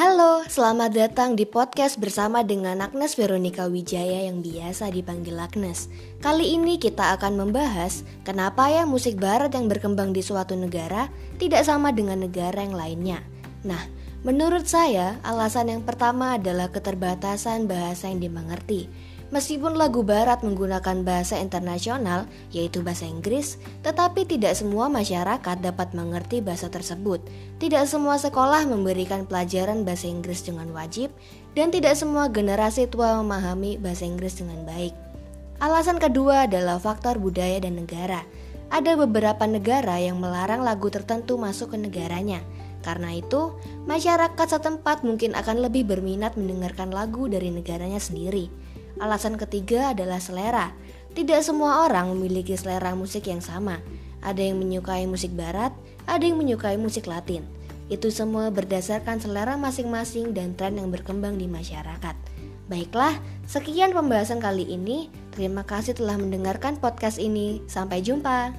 Halo, selamat datang di podcast bersama dengan Agnes Veronica Wijaya yang biasa dipanggil Agnes. Kali ini kita akan membahas kenapa ya musik barat yang berkembang di suatu negara tidak sama dengan negara yang lainnya. Nah, menurut saya alasan yang pertama adalah keterbatasan bahasa yang dimengerti. Meskipun lagu barat menggunakan bahasa internasional, yaitu bahasa Inggris, tetapi tidak semua masyarakat dapat mengerti bahasa tersebut. Tidak semua sekolah memberikan pelajaran bahasa Inggris dengan wajib, dan tidak semua generasi tua memahami bahasa Inggris dengan baik. Alasan kedua adalah faktor budaya dan negara. Ada beberapa negara yang melarang lagu tertentu masuk ke negaranya. Karena itu, masyarakat setempat mungkin akan lebih berminat mendengarkan lagu dari negaranya sendiri. Alasan ketiga adalah selera. Tidak semua orang memiliki selera musik yang sama. Ada yang menyukai musik barat, ada yang menyukai musik latin. Itu semua berdasarkan selera masing-masing dan tren yang berkembang di masyarakat. Baiklah, sekian pembahasan kali ini. Terima kasih telah mendengarkan podcast ini. Sampai jumpa.